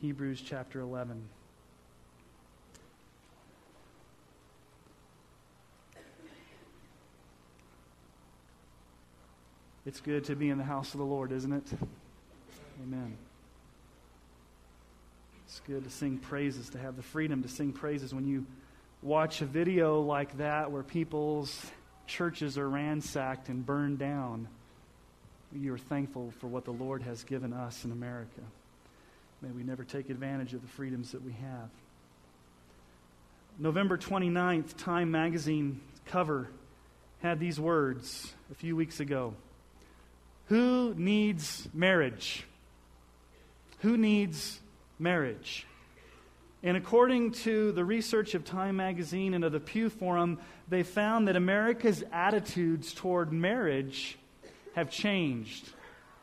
Hebrews chapter 11. It's good to be in the house of the Lord, isn't it? Amen. It's good to sing praises, to have the freedom to sing praises. When you watch a video like that where people's churches are ransacked and burned down, you are thankful for what the Lord has given us in America. May we never take advantage of the freedoms that we have. November 29th, Time magazine cover had these words a few weeks ago Who needs marriage? Who needs marriage? And according to the research of Time magazine and of the Pew Forum, they found that America's attitudes toward marriage have changed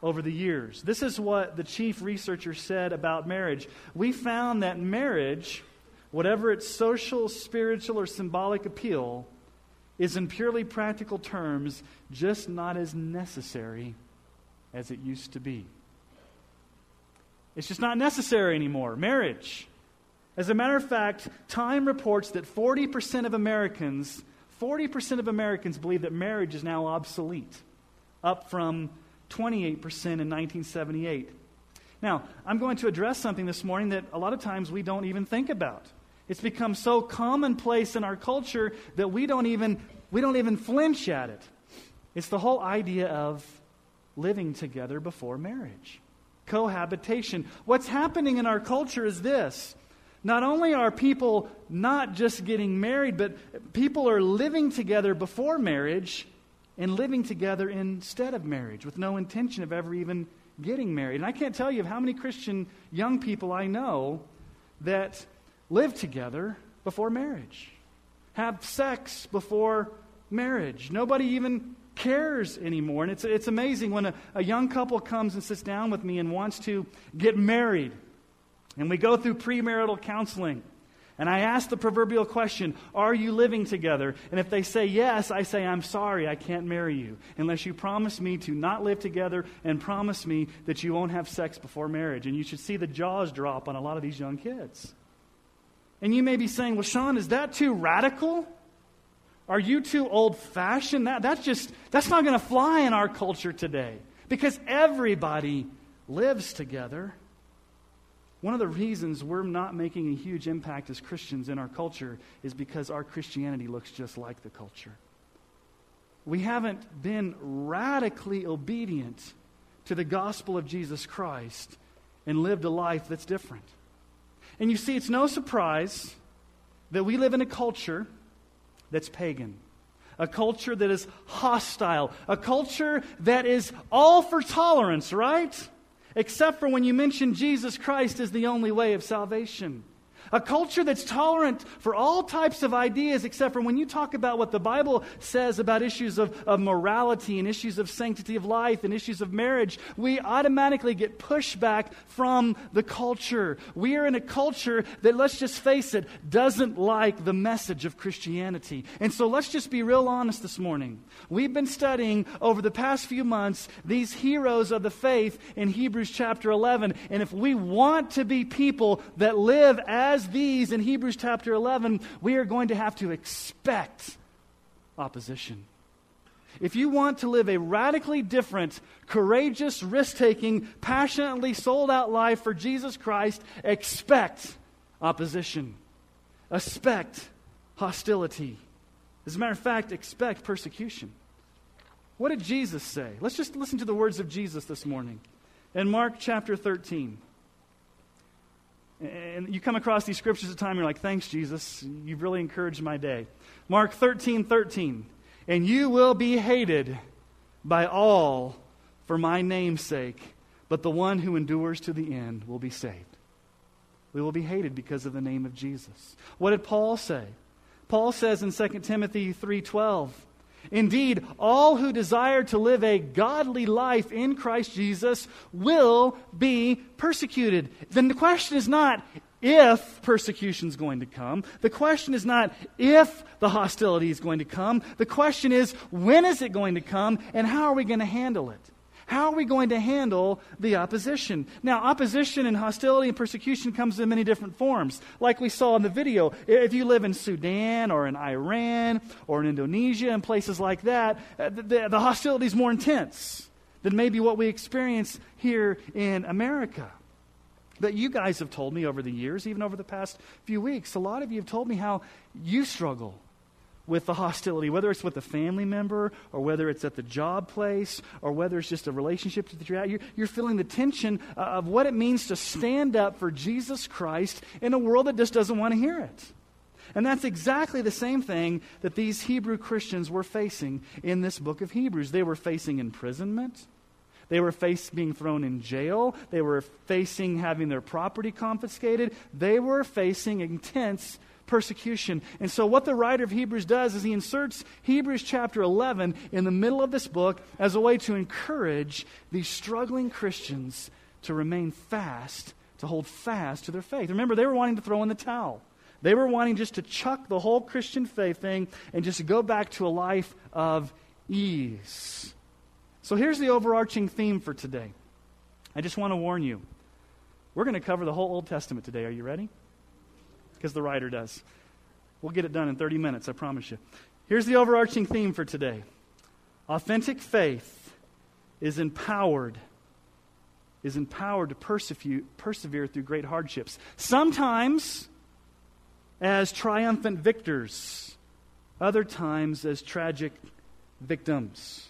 over the years. This is what the chief researcher said about marriage. We found that marriage, whatever its social, spiritual, or symbolic appeal, is in purely practical terms just not as necessary as it used to be. It's just not necessary anymore. Marriage. As a matter of fact, Time reports that 40% of Americans, 40% of Americans believe that marriage is now obsolete, up from 28% in 1978. Now, I'm going to address something this morning that a lot of times we don't even think about. It's become so commonplace in our culture that we don't even, we don't even flinch at it. It's the whole idea of living together before marriage, cohabitation. What's happening in our culture is this. Not only are people not just getting married, but people are living together before marriage and living together instead of marriage with no intention of ever even getting married. And I can't tell you how many Christian young people I know that live together before marriage, have sex before marriage. Nobody even cares anymore. And it's, it's amazing when a, a young couple comes and sits down with me and wants to get married. And we go through premarital counseling. And I ask the proverbial question, Are you living together? And if they say yes, I say, I'm sorry, I can't marry you unless you promise me to not live together and promise me that you won't have sex before marriage. And you should see the jaws drop on a lot of these young kids. And you may be saying, Well, Sean, is that too radical? Are you too old fashioned? That, that's just, that's not going to fly in our culture today because everybody lives together. One of the reasons we're not making a huge impact as Christians in our culture is because our Christianity looks just like the culture. We haven't been radically obedient to the gospel of Jesus Christ and lived a life that's different. And you see, it's no surprise that we live in a culture that's pagan, a culture that is hostile, a culture that is all for tolerance, right? Except for when you mention Jesus Christ as the only way of salvation. A culture that's tolerant for all types of ideas, except for when you talk about what the Bible says about issues of, of morality and issues of sanctity of life and issues of marriage, we automatically get pushback from the culture. We are in a culture that, let's just face it, doesn't like the message of Christianity. And so let's just be real honest this morning. We've been studying over the past few months these heroes of the faith in Hebrews chapter 11. And if we want to be people that live as as these in Hebrews chapter 11, we are going to have to expect opposition. If you want to live a radically different, courageous, risk taking, passionately sold out life for Jesus Christ, expect opposition. Expect hostility. As a matter of fact, expect persecution. What did Jesus say? Let's just listen to the words of Jesus this morning. In Mark chapter 13. And you come across these scriptures at a time, you're like, thanks, Jesus. You've really encouraged my day. Mark 13, 13. And you will be hated by all for my name's sake, but the one who endures to the end will be saved. We will be hated because of the name of Jesus. What did Paul say? Paul says in 2 Timothy 3:12, Indeed, all who desire to live a godly life in Christ Jesus will be persecuted. Then the question is not if persecution is going to come. The question is not if the hostility is going to come. The question is when is it going to come and how are we going to handle it? How are we going to handle the opposition? Now, opposition and hostility and persecution comes in many different forms. Like we saw in the video, if you live in Sudan or in Iran or in Indonesia and places like that, uh, the, the hostility is more intense than maybe what we experience here in America. But you guys have told me over the years, even over the past few weeks, a lot of you have told me how you struggle with the hostility, whether it's with a family member or whether it's at the job place or whether it's just a relationship that you're at, you're, you're feeling the tension uh, of what it means to stand up for Jesus Christ in a world that just doesn't want to hear it. And that's exactly the same thing that these Hebrew Christians were facing in this book of Hebrews. They were facing imprisonment. They were facing being thrown in jail. They were facing having their property confiscated. They were facing intense persecution. And so, what the writer of Hebrews does is he inserts Hebrews chapter 11 in the middle of this book as a way to encourage these struggling Christians to remain fast, to hold fast to their faith. Remember, they were wanting to throw in the towel. They were wanting just to chuck the whole Christian faith thing and just go back to a life of ease. So here's the overarching theme for today. I just want to warn you. We're going to cover the whole Old Testament today. Are you ready? Because the writer does. We'll get it done in 30 minutes, I promise you. Here's the overarching theme for today authentic faith is empowered is empowered to persevere through great hardships sometimes as triumphant victors other times as tragic victims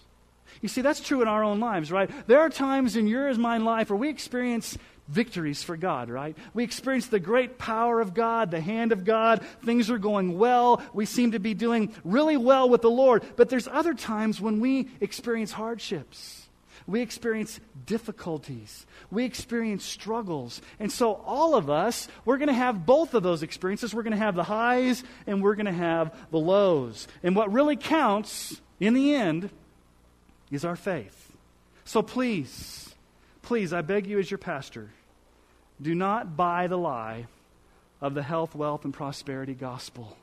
you see that's true in our own lives right there are times in yours mine life where we experience victories for God, right? We experience the great power of God, the hand of God. Things are going well. We seem to be doing really well with the Lord. But there's other times when we experience hardships. We experience difficulties. We experience struggles. And so, all of us, we're going to have both of those experiences. We're going to have the highs and we're going to have the lows. And what really counts in the end is our faith. So, please, Please, I beg you as your pastor, do not buy the lie of the health, wealth, and prosperity gospel.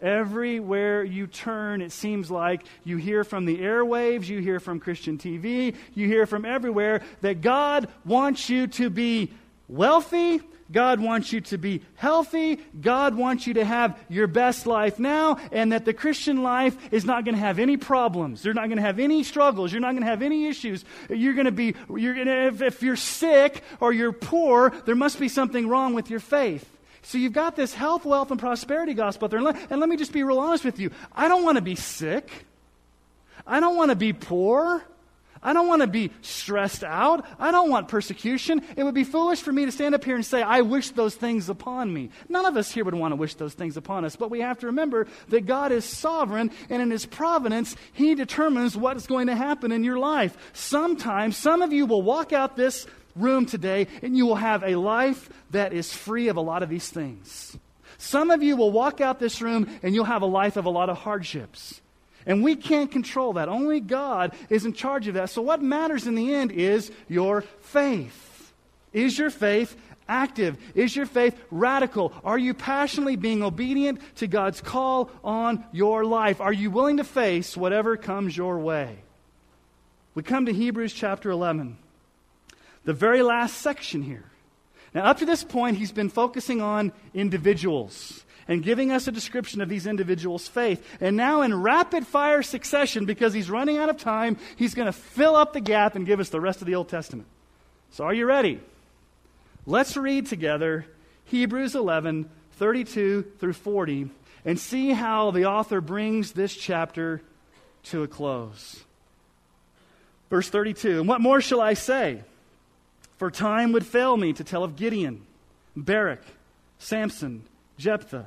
Everywhere you turn, it seems like you hear from the airwaves, you hear from Christian TV, you hear from everywhere that God wants you to be wealthy God wants you to be healthy. God wants you to have your best life now, and that the Christian life is not going to have any problems. You're not going to have any struggles. You're not going to have any issues. You're going to be, you're to, if, if you're sick or you're poor, there must be something wrong with your faith. So you've got this health, wealth, and prosperity gospel there. And let me just be real honest with you. I don't want to be sick. I don't want to be poor. I don't want to be stressed out. I don't want persecution. It would be foolish for me to stand up here and say, I wish those things upon me. None of us here would want to wish those things upon us. But we have to remember that God is sovereign, and in His providence, He determines what is going to happen in your life. Sometimes, some of you will walk out this room today, and you will have a life that is free of a lot of these things. Some of you will walk out this room, and you'll have a life of a lot of hardships. And we can't control that. Only God is in charge of that. So, what matters in the end is your faith. Is your faith active? Is your faith radical? Are you passionately being obedient to God's call on your life? Are you willing to face whatever comes your way? We come to Hebrews chapter 11, the very last section here. Now, up to this point, he's been focusing on individuals and giving us a description of these individuals' faith. And now, in rapid fire succession, because he's running out of time, he's going to fill up the gap and give us the rest of the Old Testament. So, are you ready? Let's read together Hebrews 11 32 through 40 and see how the author brings this chapter to a close. Verse 32 And what more shall I say? For time would fail me to tell of Gideon, Barak, Samson, Jephthah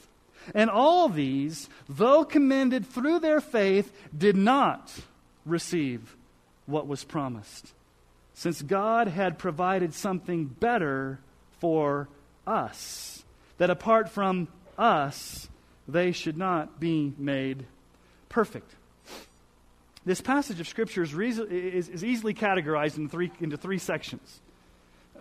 And all these, though commended through their faith, did not receive what was promised since God had provided something better for us, that apart from us, they should not be made perfect. This passage of Scripture is, is, is easily categorized in three, into three sections.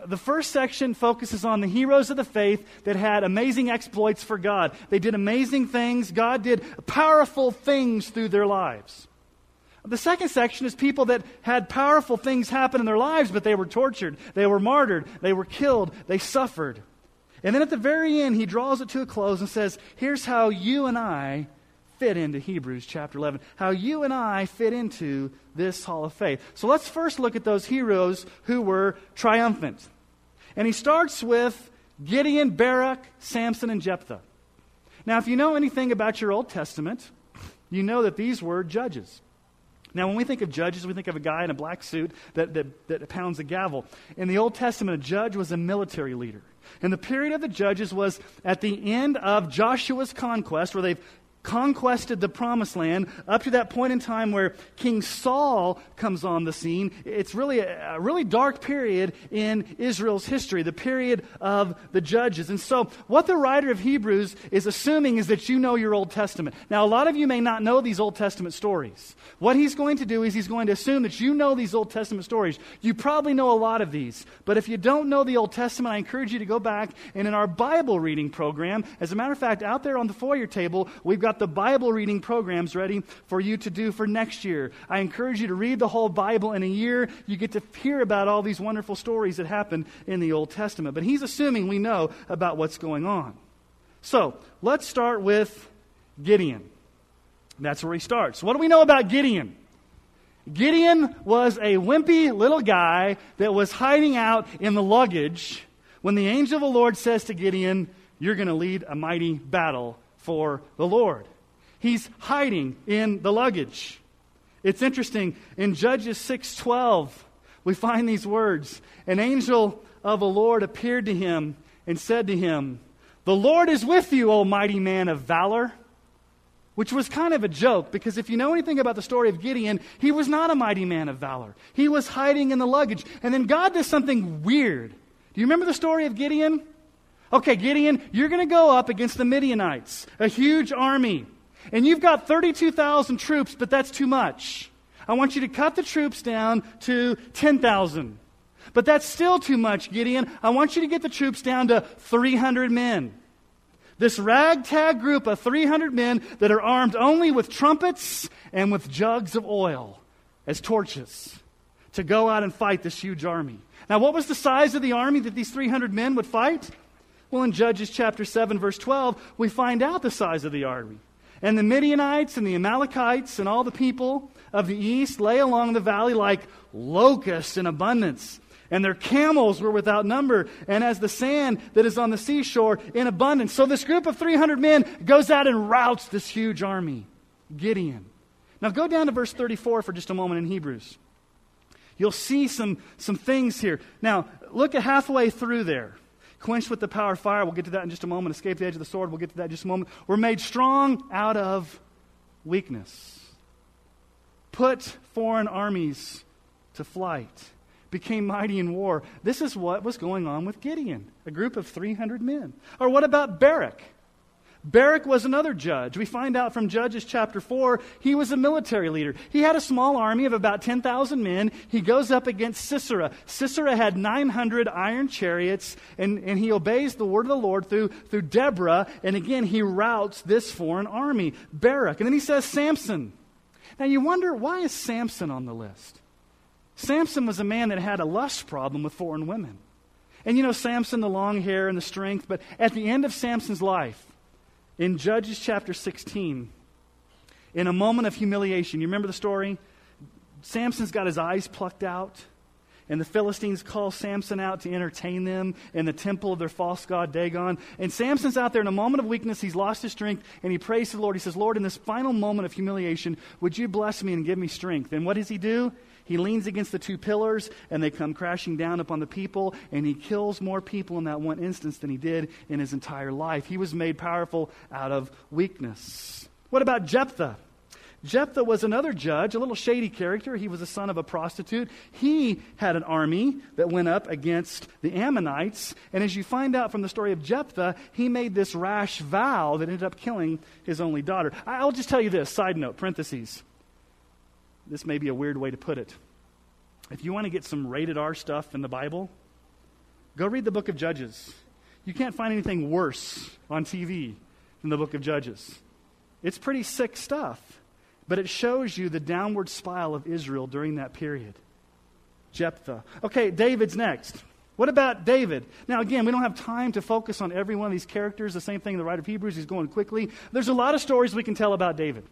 The first section focuses on the heroes of the faith that had amazing exploits for God. They did amazing things. God did powerful things through their lives. The second section is people that had powerful things happen in their lives, but they were tortured, they were martyred, they were killed, they suffered. And then at the very end, he draws it to a close and says, Here's how you and I fit into Hebrews chapter 11, how you and I fit into this hall of faith. So let's first look at those heroes who were triumphant. And he starts with Gideon, Barak, Samson, and Jephthah. Now, if you know anything about your Old Testament, you know that these were judges. Now, when we think of judges, we think of a guy in a black suit that, that, that pounds a gavel. In the Old Testament, a judge was a military leader. And the period of the judges was at the end of Joshua's conquest, where they've conquested the promised land up to that point in time where King Saul comes on the scene. It's really a, a, really dark period in Israel's history, the period of the judges. And so, what the writer of Hebrews is assuming is that you know your Old Testament. Now, a lot of you may not know these Old Testament stories. What he's going to do is he's going to assume that you know these Old Testament stories. You probably know a lot of these. But if you don't know the Old Testament, I encourage you to go back and in our Bible reading program, as a matter of fact, out there on the foyer table, we've got got the Bible reading programs ready for you to do for next year. I encourage you to read the whole Bible in a year. You get to hear about all these wonderful stories that happened in the Old Testament. But he's assuming we know about what's going on. So let's start with Gideon. That's where he starts. What do we know about Gideon? Gideon was a wimpy little guy that was hiding out in the luggage when the angel of the Lord says to Gideon, You're going to lead a mighty battle for the Lord. He's hiding in the luggage. It's interesting in Judges 6:12 we find these words. An angel of the Lord appeared to him and said to him, "The Lord is with you, O mighty man of valor." Which was kind of a joke because if you know anything about the story of Gideon, he was not a mighty man of valor. He was hiding in the luggage. And then God does something weird. Do you remember the story of Gideon? Okay, Gideon, you're going to go up against the Midianites, a huge army. And you've got 32,000 troops, but that's too much. I want you to cut the troops down to 10,000. But that's still too much, Gideon. I want you to get the troops down to 300 men. This ragtag group of 300 men that are armed only with trumpets and with jugs of oil as torches to go out and fight this huge army. Now, what was the size of the army that these 300 men would fight? Well, in Judges chapter 7, verse 12, we find out the size of the army. And the Midianites and the Amalekites and all the people of the east lay along the valley like locusts in abundance. And their camels were without number, and as the sand that is on the seashore in abundance. So this group of 300 men goes out and routs this huge army. Gideon. Now go down to verse 34 for just a moment in Hebrews. You'll see some, some things here. Now, look at halfway through there quenched with the power of fire. We'll get to that in just a moment. Escape the edge of the sword. We'll get to that in just a moment. We're made strong out of weakness. Put foreign armies to flight. Became mighty in war. This is what was going on with Gideon, a group of 300 men. Or what about Barak? Barak was another judge. We find out from Judges chapter 4, he was a military leader. He had a small army of about 10,000 men. He goes up against Sisera. Sisera had 900 iron chariots, and, and he obeys the word of the Lord through, through Deborah. And again, he routs this foreign army, Barak. And then he says Samson. Now you wonder, why is Samson on the list? Samson was a man that had a lust problem with foreign women. And you know, Samson, the long hair and the strength, but at the end of Samson's life, in Judges chapter 16, in a moment of humiliation, you remember the story? Samson's got his eyes plucked out, and the Philistines call Samson out to entertain them in the temple of their false god Dagon. And Samson's out there in a moment of weakness. He's lost his strength, and he prays to the Lord. He says, Lord, in this final moment of humiliation, would you bless me and give me strength? And what does he do? He leans against the two pillars, and they come crashing down upon the people, and he kills more people in that one instance than he did in his entire life. He was made powerful out of weakness. What about Jephthah? Jephthah was another judge, a little shady character. He was the son of a prostitute. He had an army that went up against the Ammonites. And as you find out from the story of Jephthah, he made this rash vow that ended up killing his only daughter. I'll just tell you this side note, parentheses this may be a weird way to put it. If you want to get some rated R stuff in the Bible, go read the book of Judges. You can't find anything worse on TV than the book of Judges. It's pretty sick stuff, but it shows you the downward spiral of Israel during that period. Jephthah. Okay, David's next. What about David? Now, again, we don't have time to focus on every one of these characters. The same thing the writer of Hebrews, he's going quickly. There's a lot of stories we can tell about David.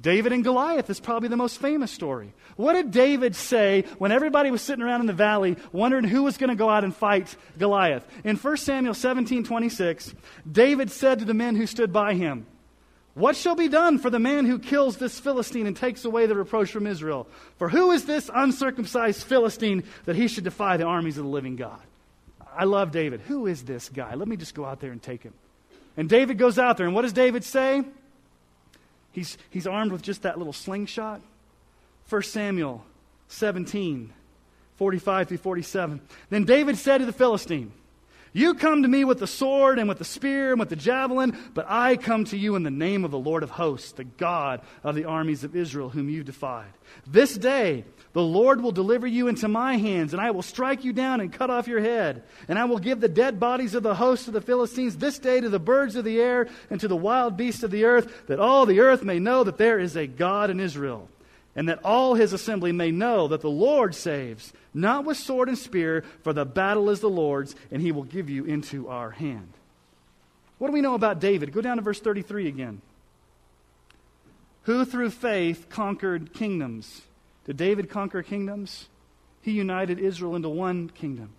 David and Goliath is probably the most famous story. What did David say when everybody was sitting around in the valley wondering who was going to go out and fight Goliath? In 1 Samuel 17 26, David said to the men who stood by him, What shall be done for the man who kills this Philistine and takes away the reproach from Israel? For who is this uncircumcised Philistine that he should defy the armies of the living God? I love David. Who is this guy? Let me just go out there and take him. And David goes out there, and what does David say? He's, he's armed with just that little slingshot. 1 Samuel 17, 45 through 47. Then David said to the Philistine, You come to me with the sword and with the spear and with the javelin, but I come to you in the name of the Lord of hosts, the God of the armies of Israel, whom you defied. This day the Lord will deliver you into my hands, and I will strike you down and cut off your head. And I will give the dead bodies of the hosts of the Philistines this day to the birds of the air and to the wild beasts of the earth, that all the earth may know that there is a God in Israel, and that all his assembly may know that the Lord saves, not with sword and spear, for the battle is the Lord's, and he will give you into our hand. What do we know about David? Go down to verse 33 again. Who through faith conquered kingdoms did David conquer kingdoms? He united Israel into one kingdom,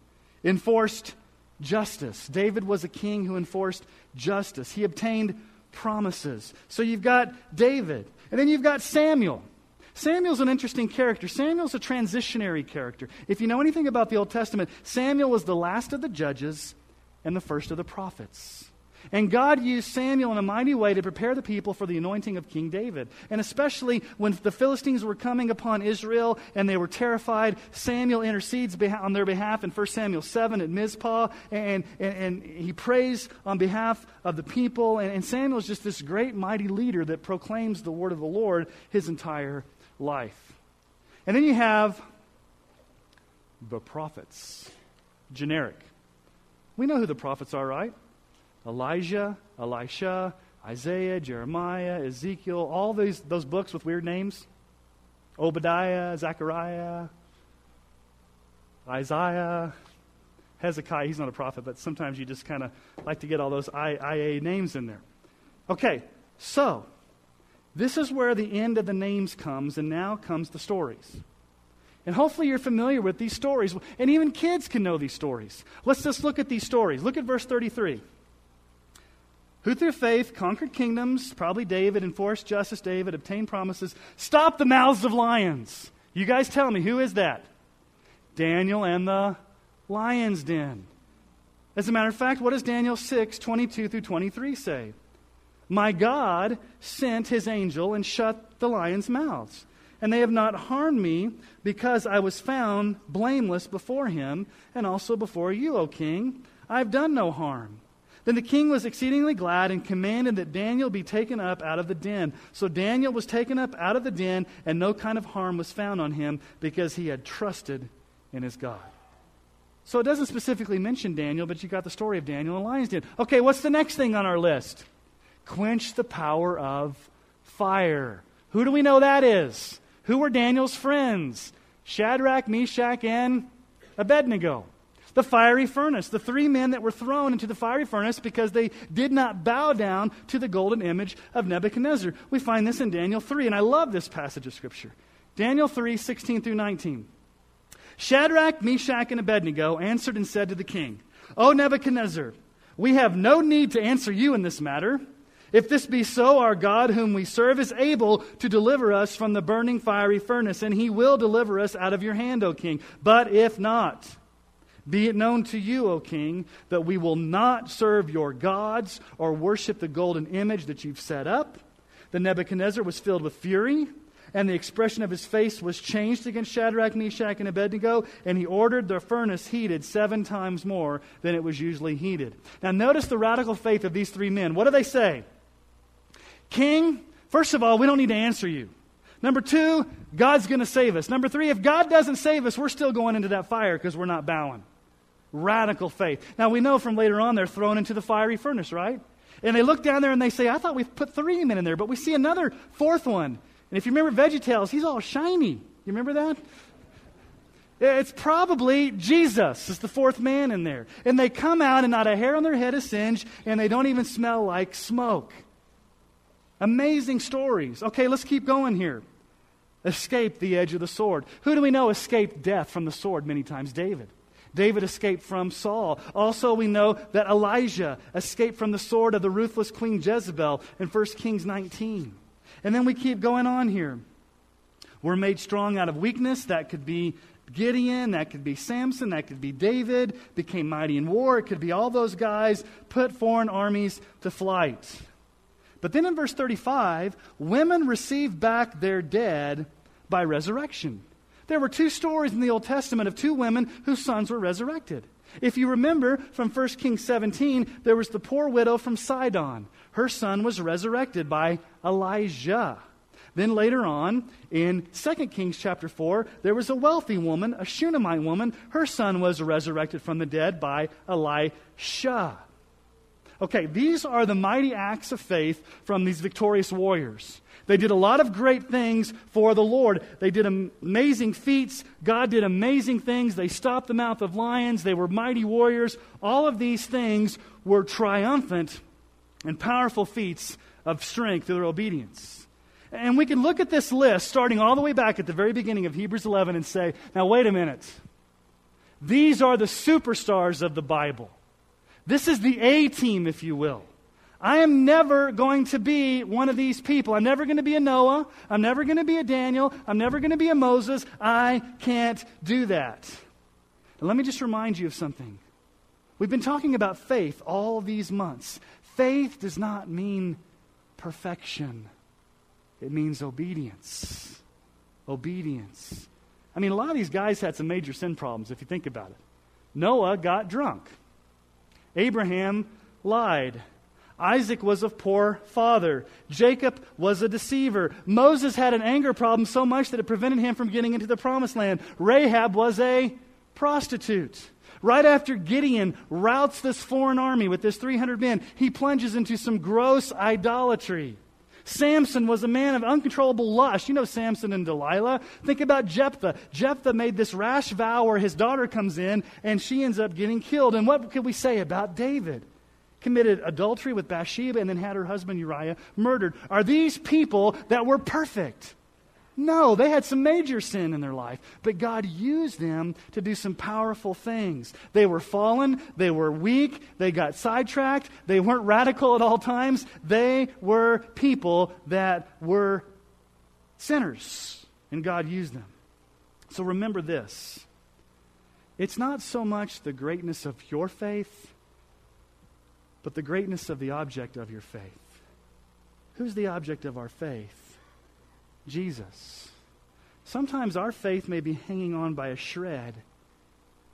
enforced justice. David was a king who enforced justice. He obtained promises. So you've got David, and then you've got Samuel. Samuel's an interesting character. Samuel's a transitionary character. If you know anything about the Old Testament, Samuel was the last of the judges and the first of the prophets. And God used Samuel in a mighty way to prepare the people for the anointing of King David. And especially when the Philistines were coming upon Israel and they were terrified, Samuel intercedes on their behalf in 1 Samuel 7 at Mizpah. And, and, and he prays on behalf of the people. And, and Samuel is just this great, mighty leader that proclaims the word of the Lord his entire life. And then you have the prophets. Generic. We know who the prophets are, right? Elijah, Elisha, Isaiah, Jeremiah, Ezekiel, all these, those books with weird names. Obadiah, Zechariah, Isaiah, Hezekiah. He's not a prophet, but sometimes you just kind of like to get all those IA names in there. Okay, so this is where the end of the names comes, and now comes the stories. And hopefully you're familiar with these stories, and even kids can know these stories. Let's just look at these stories. Look at verse 33 who through faith conquered kingdoms, probably David, enforced justice, David, obtained promises, stopped the mouths of lions. You guys tell me, who is that? Daniel and the lion's den. As a matter of fact, what does Daniel 6, 22 through 23 say? My God sent his angel and shut the lions' mouths. And they have not harmed me because I was found blameless before him and also before you, O king. I have done no harm. Then the king was exceedingly glad and commanded that Daniel be taken up out of the den. So Daniel was taken up out of the den, and no kind of harm was found on him because he had trusted in his God. So it doesn't specifically mention Daniel, but you got the story of Daniel and lion's den. Okay, what's the next thing on our list? Quench the power of fire. Who do we know that is? Who were Daniel's friends? Shadrach, Meshach, and Abednego the fiery furnace, the three men that were thrown into the fiery furnace because they did not bow down to the golden image of Nebuchadnezzar. We find this in Daniel 3, and I love this passage of Scripture. Daniel 3, 16 through 19. Shadrach, Meshach, and Abednego answered and said to the king, O Nebuchadnezzar, we have no need to answer you in this matter. If this be so, our God, whom we serve, is able to deliver us from the burning fiery furnace, and he will deliver us out of your hand, O king. But if not, be it known to you, O king, that we will not serve your gods or worship the golden image that you've set up. The Nebuchadnezzar was filled with fury, and the expression of his face was changed against Shadrach, Meshach, and Abednego, and he ordered the furnace heated seven times more than it was usually heated. Now, notice the radical faith of these three men. What do they say? King, first of all, we don't need to answer you. Number two, God's going to save us. Number three, if God doesn't save us, we're still going into that fire because we're not bowing. Radical faith. Now, we know from later on they're thrown into the fiery furnace, right? And they look down there and they say, I thought we put three men in there, but we see another fourth one. And if you remember VeggieTales, he's all shiny. You remember that? It's probably Jesus is the fourth man in there. And they come out and not a hair on their head is singed, and they don't even smell like smoke. Amazing stories. Okay, let's keep going here. Escape the edge of the sword. Who do we know escaped death from the sword many times? David. David escaped from Saul. Also, we know that Elijah escaped from the sword of the ruthless Queen Jezebel in 1 Kings 19. And then we keep going on here. We're made strong out of weakness. That could be Gideon, that could be Samson, that could be David, became mighty in war. It could be all those guys put foreign armies to flight. But then in verse 35, women received back their dead by resurrection. There were two stories in the Old Testament of two women whose sons were resurrected. If you remember from 1 Kings 17, there was the poor widow from Sidon. Her son was resurrected by Elijah. Then later on, in 2 Kings chapter 4, there was a wealthy woman, a Shunammite woman. Her son was resurrected from the dead by Elisha. Okay, these are the mighty acts of faith from these victorious warriors. They did a lot of great things for the Lord. They did amazing feats. God did amazing things. They stopped the mouth of lions. They were mighty warriors. All of these things were triumphant and powerful feats of strength through their obedience. And we can look at this list starting all the way back at the very beginning of Hebrews 11 and say, now, wait a minute. These are the superstars of the Bible. This is the A team, if you will. I am never going to be one of these people. I'm never going to be a Noah. I'm never going to be a Daniel. I'm never going to be a Moses. I can't do that. And let me just remind you of something. We've been talking about faith all these months. Faith does not mean perfection, it means obedience. Obedience. I mean, a lot of these guys had some major sin problems if you think about it. Noah got drunk, Abraham lied. Isaac was a poor father. Jacob was a deceiver. Moses had an anger problem so much that it prevented him from getting into the promised land. Rahab was a prostitute. Right after Gideon routs this foreign army with his 300 men, he plunges into some gross idolatry. Samson was a man of uncontrollable lust. You know Samson and Delilah. Think about Jephthah. Jephthah made this rash vow where his daughter comes in and she ends up getting killed. And what could we say about David? committed adultery with Bathsheba and then had her husband Uriah murdered. Are these people that were perfect? No, they had some major sin in their life, but God used them to do some powerful things. They were fallen, they were weak, they got sidetracked, they weren't radical at all times. They were people that were sinners, and God used them. So remember this it's not so much the greatness of your faith but the greatness of the object of your faith. Who's the object of our faith? Jesus. Sometimes our faith may be hanging on by a shred,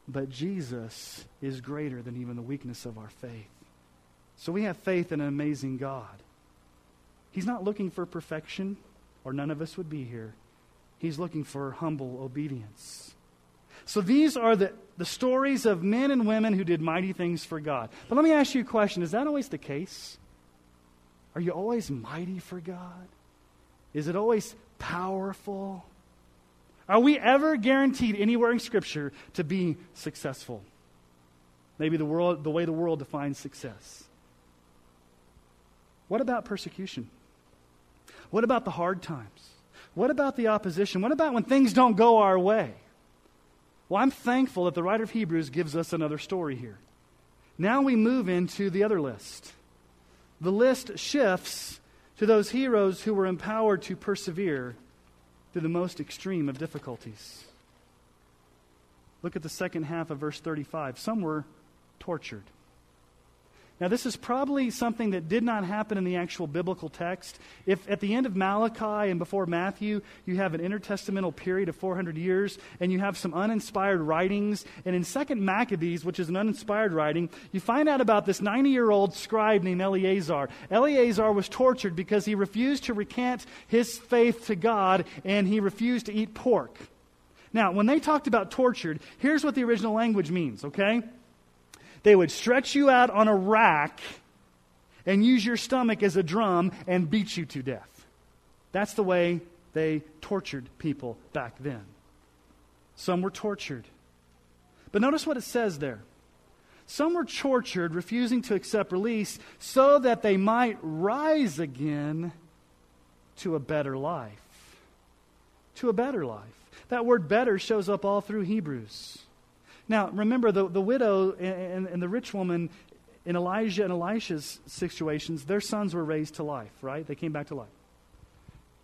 but Jesus is greater than even the weakness of our faith. So we have faith in an amazing God. He's not looking for perfection, or none of us would be here. He's looking for humble obedience. So these are the, the stories of men and women who did mighty things for God. But let me ask you a question Is that always the case? Are you always mighty for God? Is it always powerful? Are we ever guaranteed anywhere in Scripture to be successful? Maybe the, world, the way the world defines success. What about persecution? What about the hard times? What about the opposition? What about when things don't go our way? Well, I'm thankful that the writer of Hebrews gives us another story here. Now we move into the other list. The list shifts to those heroes who were empowered to persevere through the most extreme of difficulties. Look at the second half of verse 35. Some were tortured. Now, this is probably something that did not happen in the actual biblical text. If at the end of Malachi and before Matthew, you have an intertestamental period of 400 years, and you have some uninspired writings, and in 2nd Maccabees, which is an uninspired writing, you find out about this 90 year old scribe named Eleazar. Eleazar was tortured because he refused to recant his faith to God, and he refused to eat pork. Now, when they talked about tortured, here's what the original language means, okay? They would stretch you out on a rack and use your stomach as a drum and beat you to death. That's the way they tortured people back then. Some were tortured. But notice what it says there. Some were tortured, refusing to accept release, so that they might rise again to a better life. To a better life. That word better shows up all through Hebrews. Now, remember, the, the widow and, and the rich woman in Elijah and Elisha's situations, their sons were raised to life, right? They came back to life.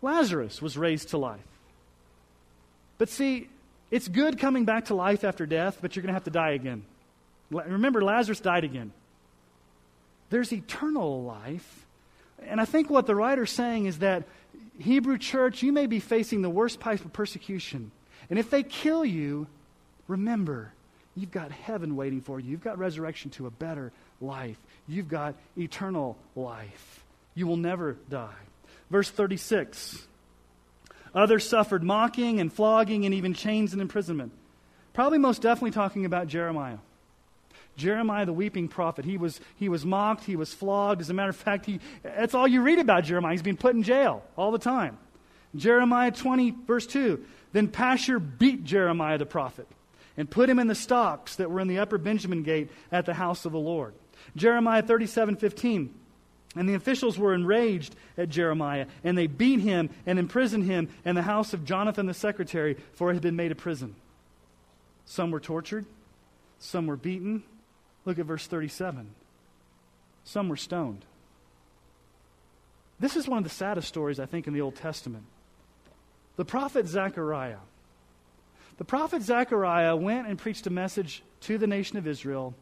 Lazarus was raised to life. But see, it's good coming back to life after death, but you're going to have to die again. Remember, Lazarus died again. There's eternal life. And I think what the writer's saying is that, Hebrew church, you may be facing the worst type of persecution. And if they kill you, remember, You've got heaven waiting for you. You've got resurrection to a better life. You've got eternal life. You will never die. Verse 36 Others suffered mocking and flogging and even chains and imprisonment. Probably most definitely talking about Jeremiah. Jeremiah, the weeping prophet, he was, he was mocked, he was flogged. As a matter of fact, he, that's all you read about Jeremiah. He's being put in jail all the time. Jeremiah 20, verse 2. Then Pashur beat Jeremiah the prophet and put him in the stocks that were in the upper Benjamin gate at the house of the Lord. Jeremiah 37 15. And the officials were enraged at Jeremiah, and they beat him and imprisoned him in the house of Jonathan the secretary, for it had been made a prison. Some were tortured, some were beaten. Look at verse 37. Some were stoned. This is one of the saddest stories, I think, in the Old Testament. The prophet Zechariah the prophet Zechariah went and preached a message to the nation of Israel,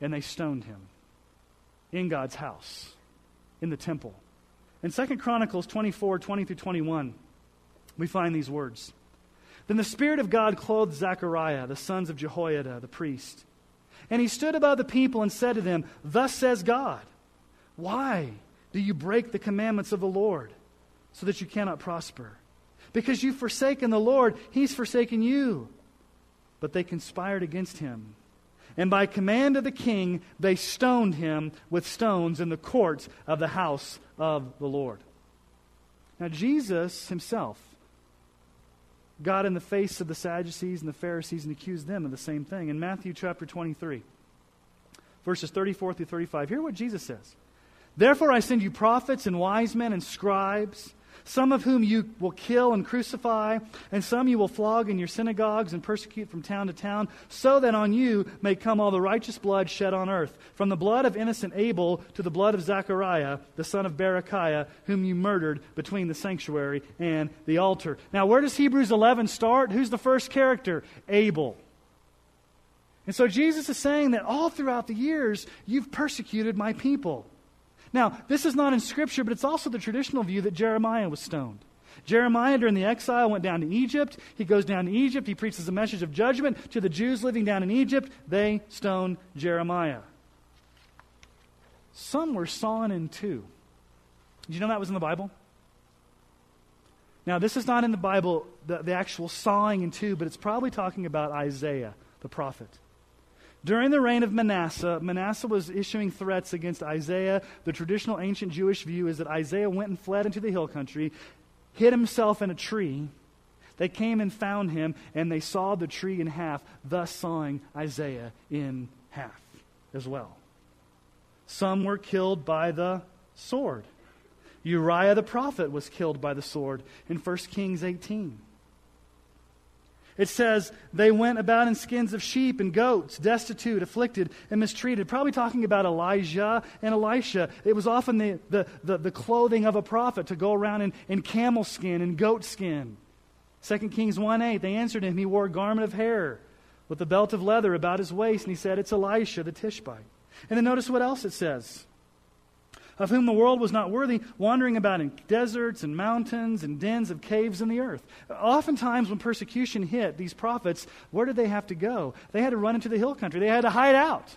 and they stoned him in God's house, in the temple. In 2 Chronicles 24 20 through 21, we find these words. Then the Spirit of God clothed Zechariah, the sons of Jehoiada, the priest. And he stood above the people and said to them, Thus says God, Why do you break the commandments of the Lord so that you cannot prosper? Because you've forsaken the Lord, He's forsaken you. But they conspired against him. And by command of the king, they stoned him with stones in the courts of the house of the Lord. Now, Jesus himself got in the face of the Sadducees and the Pharisees and accused them of the same thing. In Matthew chapter 23, verses 34 through 35, hear what Jesus says. Therefore, I send you prophets and wise men and scribes some of whom you will kill and crucify, and some you will flog in your synagogues and persecute from town to town, so that on you may come all the righteous blood shed on earth, from the blood of innocent Abel to the blood of Zechariah, the son of Berechiah, whom you murdered between the sanctuary and the altar. Now, where does Hebrews 11 start? Who's the first character? Abel. And so Jesus is saying that all throughout the years, you've persecuted my people. Now, this is not in Scripture, but it's also the traditional view that Jeremiah was stoned. Jeremiah, during the exile, went down to Egypt. He goes down to Egypt. He preaches a message of judgment to the Jews living down in Egypt. They stone Jeremiah. some were sawn in two. Did you know that was in the Bible? Now, this is not in the Bible, the, the actual sawing in two, but it's probably talking about Isaiah, the prophet. During the reign of Manasseh, Manasseh was issuing threats against Isaiah. The traditional ancient Jewish view is that Isaiah went and fled into the hill country, hid himself in a tree. They came and found him, and they saw the tree in half, thus sawing Isaiah in half as well. Some were killed by the sword. Uriah the prophet was killed by the sword in 1 Kings 18. It says they went about in skins of sheep and goats, destitute, afflicted, and mistreated. Probably talking about Elijah and Elisha. It was often the, the, the, the clothing of a prophet to go around in, in camel skin and goat skin. 2 Kings 1 8, they answered him. He wore a garment of hair with a belt of leather about his waist, and he said, It's Elijah the Tishbite. And then notice what else it says of whom the world was not worthy, wandering about in deserts and mountains and dens of caves in the earth. Oftentimes, when persecution hit these prophets, where did they have to go? They had to run into the hill country, they had to hide out.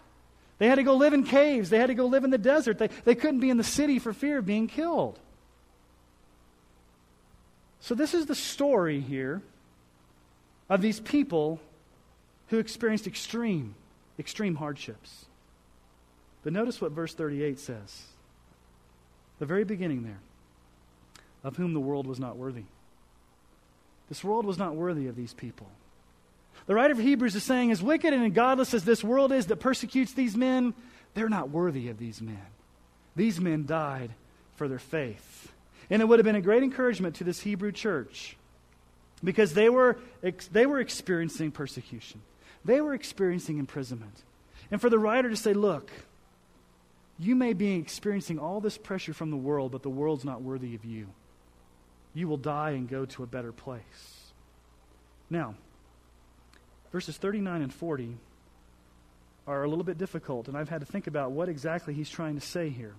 They had to go live in caves. They had to go live in the desert. They, they couldn't be in the city for fear of being killed. So, this is the story here of these people who experienced extreme, extreme hardships. But notice what verse 38 says the very beginning there, of whom the world was not worthy. This world was not worthy of these people. The writer of Hebrews is saying, as wicked and godless as this world is that persecutes these men, they're not worthy of these men. These men died for their faith. And it would have been a great encouragement to this Hebrew church because they were, they were experiencing persecution, they were experiencing imprisonment. And for the writer to say, look, you may be experiencing all this pressure from the world, but the world's not worthy of you. You will die and go to a better place. Now, verses 39 and 40 are a little bit difficult, and I've had to think about what exactly he's trying to say here.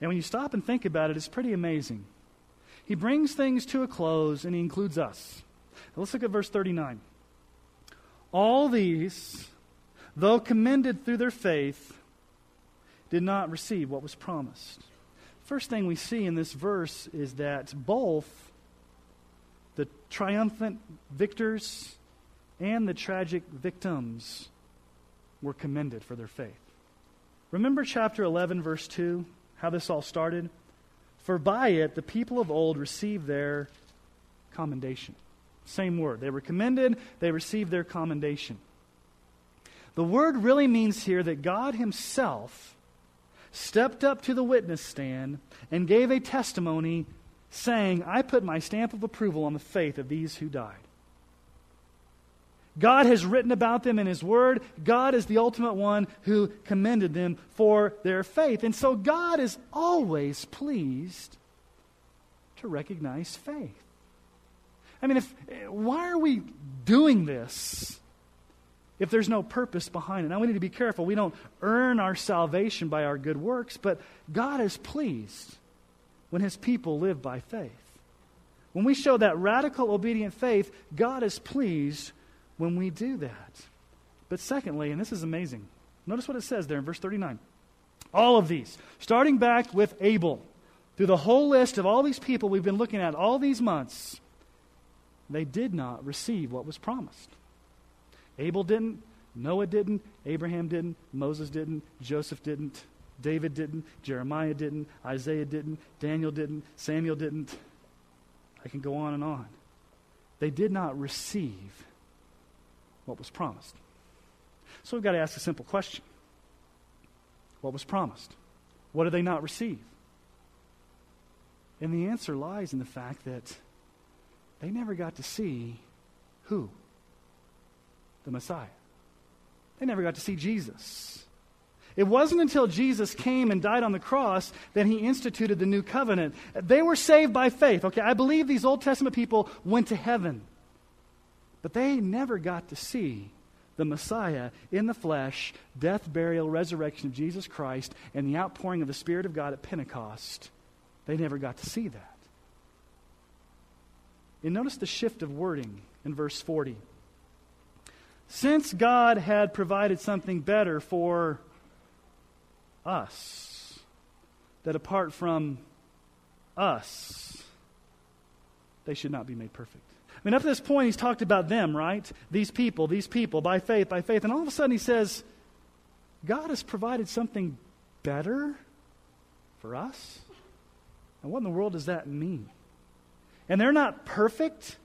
And when you stop and think about it, it's pretty amazing. He brings things to a close, and he includes us. Now let's look at verse 39. All these, though commended through their faith, did not receive what was promised. First thing we see in this verse is that both the triumphant victors and the tragic victims were commended for their faith. Remember chapter 11, verse 2, how this all started? For by it the people of old received their commendation. Same word. They were commended, they received their commendation. The word really means here that God Himself stepped up to the witness stand and gave a testimony saying, I put my stamp of approval on the faith of these who died. God has written about them in His Word. God is the ultimate one who commended them for their faith. And so God is always pleased to recognize faith. I mean, if, eh, why are we doing this if there's no purpose behind it. Now we need to be careful. We don't earn our salvation by our good works, but God is pleased when his people live by faith. When we show that radical obedient faith, God is pleased when we do that. But secondly, and this is amazing, notice what it says there in verse 39. All of these, starting back with Abel, through the whole list of all these people we've been looking at all these months, they did not receive what was promised. Abel didn't, Noah didn't, Abraham didn't, Moses didn't, Joseph didn't, David didn't, Jeremiah didn't, Isaiah didn't, Daniel didn't, Samuel didn't. I can go on and on. They did not receive what was promised. So we've got to ask a simple question What was promised? What did they not receive? And the answer lies in the fact that they never got to see who? The Messiah. They never got to see Jesus. It wasn't until Jesus came and died on the cross that he instituted the new covenant. They were saved by faith. Okay, I believe these Old Testament people went to heaven. But they never got to see the Messiah in the flesh, death, burial, resurrection of Jesus Christ, and the outpouring of the Spirit of God at Pentecost. They never got to see that. And notice the shift of wording in verse 40. Since God had provided something better for us. That apart from us, they should not be made perfect. I mean, up to this point, he's talked about them, right? These people, these people, by faith, by faith. And all of a sudden, he says, God has provided something better for us? And what in the world does that mean? And they're not perfect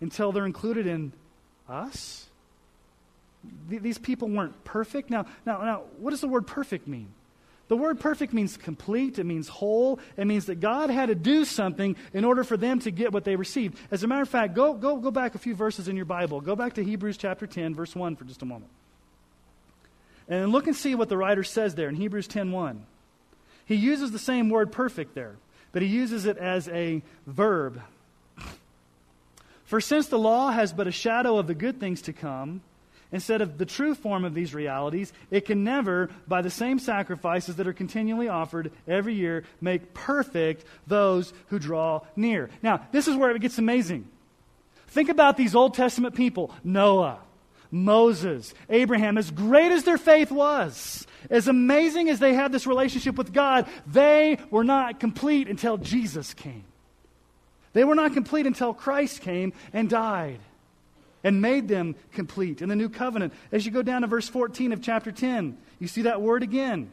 until they're included in us? These people weren't perfect. Now, now, now, what does the word perfect mean? The word perfect means complete, it means whole, it means that God had to do something in order for them to get what they received. As a matter of fact, go, go, go back a few verses in your Bible. Go back to Hebrews chapter 10, verse 1 for just a moment. And look and see what the writer says there in Hebrews 10:1. He uses the same word perfect there, but he uses it as a verb. For since the law has but a shadow of the good things to come, instead of the true form of these realities, it can never, by the same sacrifices that are continually offered every year, make perfect those who draw near. Now, this is where it gets amazing. Think about these Old Testament people Noah, Moses, Abraham, as great as their faith was, as amazing as they had this relationship with God, they were not complete until Jesus came. They were not complete until Christ came and died and made them complete in the new covenant. As you go down to verse 14 of chapter 10, you see that word again.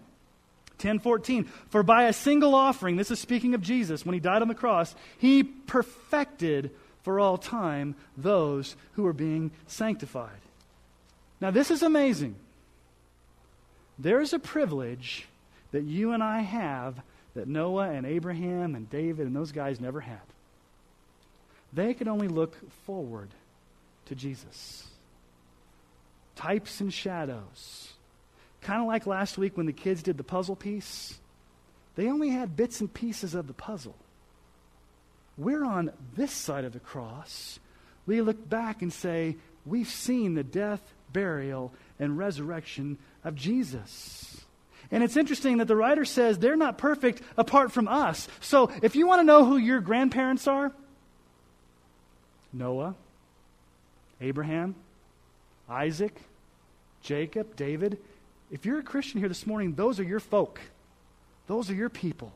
10:14 For by a single offering this is speaking of Jesus when he died on the cross he perfected for all time those who are being sanctified. Now this is amazing. There is a privilege that you and I have that Noah and Abraham and David and those guys never had. They could only look forward to Jesus. Types and shadows. Kind of like last week when the kids did the puzzle piece. They only had bits and pieces of the puzzle. We're on this side of the cross. We look back and say, We've seen the death, burial, and resurrection of Jesus. And it's interesting that the writer says they're not perfect apart from us. So if you want to know who your grandparents are, Noah, Abraham, Isaac, Jacob, David. If you're a Christian here this morning, those are your folk. Those are your people.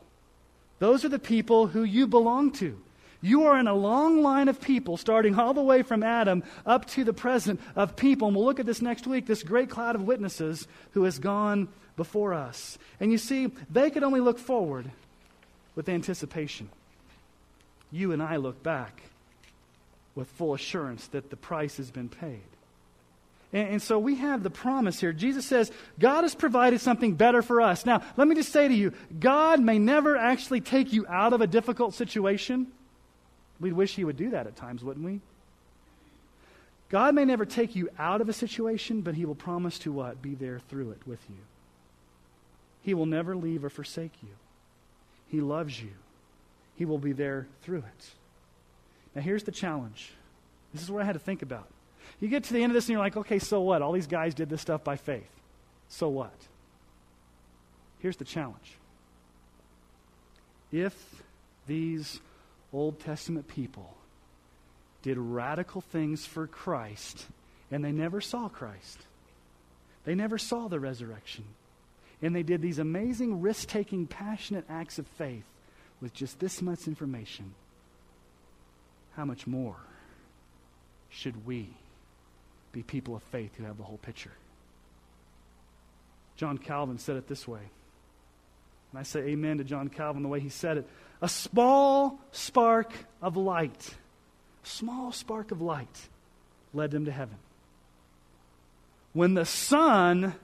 Those are the people who you belong to. You are in a long line of people, starting all the way from Adam up to the present of people. And we'll look at this next week, this great cloud of witnesses who has gone before us. And you see, they could only look forward with anticipation. You and I look back with full assurance that the price has been paid. And, and, so we have the promise here. Jesus says, God has provided something better for us. Now, let me just say to you, God may never actually take you out of a difficult situation. We'd wish He would do that at times, wouldn't we? God may never take you out of a situation, but He will promise to what? Be there through it with you. He will never leave or forsake you. He loves you. He will be there through it. Now, here's the challenge. This is what I had to think about. You get to the end of this and you're like, okay, so what? All these guys did this stuff by faith. So what? Here's the challenge. If these Old Testament people did radical things for Christ and they never saw Christ, they never saw the resurrection, and they did these amazing, risk taking, passionate acts of faith with just this much information how much more should we be people of faith who have the whole picture? John Calvin said it this way. And I say amen to John Calvin the way he said it. A small spark of light, a small spark of light led them to heaven. When the sun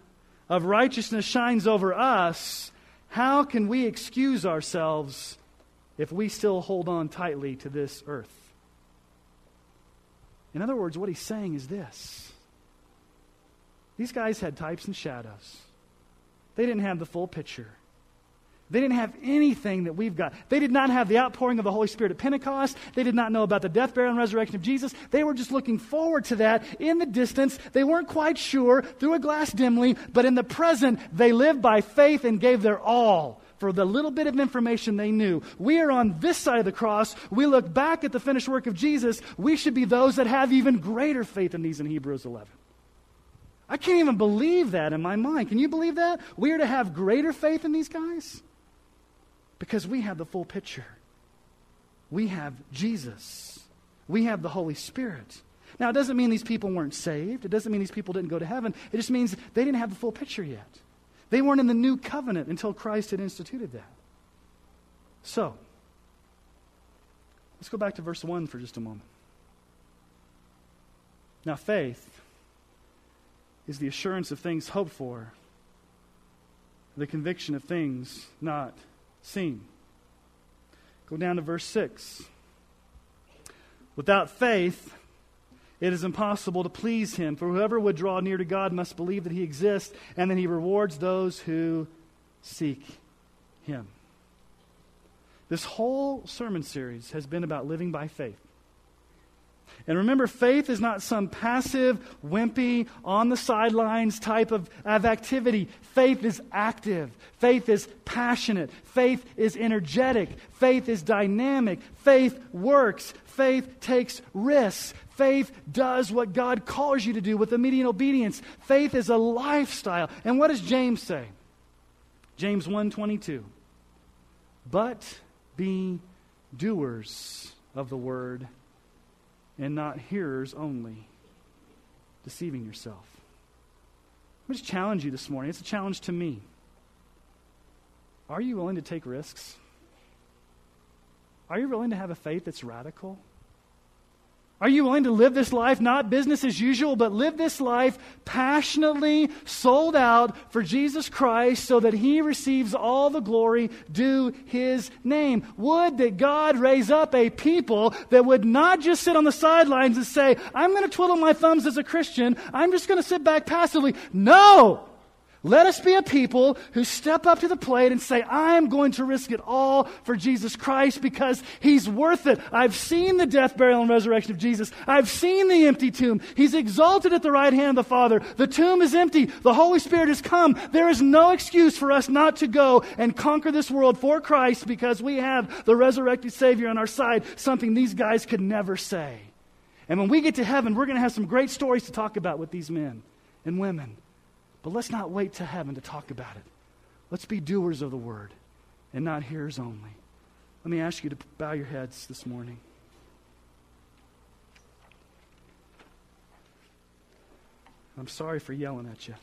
of righteousness shines over us, how can we excuse ourselves if we still hold on tightly to this earth? In other words, what he's saying is this these guys had types and shadows, they didn't have the full picture. They didn't have anything that we've got. They did not have the outpouring of the Holy Spirit at Pentecost. They did not know about the death, burial, and resurrection of Jesus. They were just looking forward to that in the distance. They weren't quite sure through a glass dimly, but in the present, they lived by faith and gave their all for the little bit of information they knew. We are on this side of the cross. We look back at the finished work of Jesus. We should be those that have even greater faith in these in Hebrews 11. I can't even believe that in my mind. Can you believe that? We are to have greater faith in these guys? Because we have the full picture. We have Jesus. We have the Holy Spirit. Now, it doesn't mean these people weren't saved. It doesn't mean these people didn't go to heaven. It just means they didn't have the full picture yet. They weren't in the new covenant until Christ had instituted that. So, let's go back to verse 1 for just a moment. Now, faith is the assurance of things hoped for, the conviction of things not seen. Go down to verse 6. Without faith, it is impossible to please him, for whoever would draw near to God must believe that he exists and that he rewards those who seek him. This whole sermon series has been about living by faith. And remember, faith is not some passive, wimpy, on the sidelines type of, of activity. Faith is active. Faith is passionate. Faith is energetic. Faith is dynamic. Faith works. Faith takes risks. Faith does what God calls you to do with immediate obedience. Faith is a lifestyle. And what does James say? James 1:22. But be doers of the word and not hearers only, deceiving yourself. I'm just challenge you this morning. It's a challenge to me. Are you willing to take risks? Are you willing to have a faith that's radical? Are you willing to live this life, not business as usual, but live this life passionately, sold out for Jesus Christ so that He receives all the glory due His name? Would that God raise up a people that would not just sit on the sidelines and say, I'm going to twiddle my thumbs as a Christian, I'm just going to sit back passively. No! Let us be a people who step up to the plate and say, I am going to risk it all for Jesus Christ because He's worth it. I've seen the death, burial, and resurrection of Jesus. I've seen the empty tomb. He's exalted at the right hand of the Father. The tomb is empty. The Holy Spirit has come. There is no excuse for us not to go and conquer this world for Christ because we have the resurrected Savior on our side, something these guys could never say. And when we get to heaven, we're going to have some great stories to talk about with these men and women. But let's not wait to heaven to talk about it. Let's be doers of the word and not hearers only. Let me ask you to bow your heads this morning. I'm sorry for yelling at you.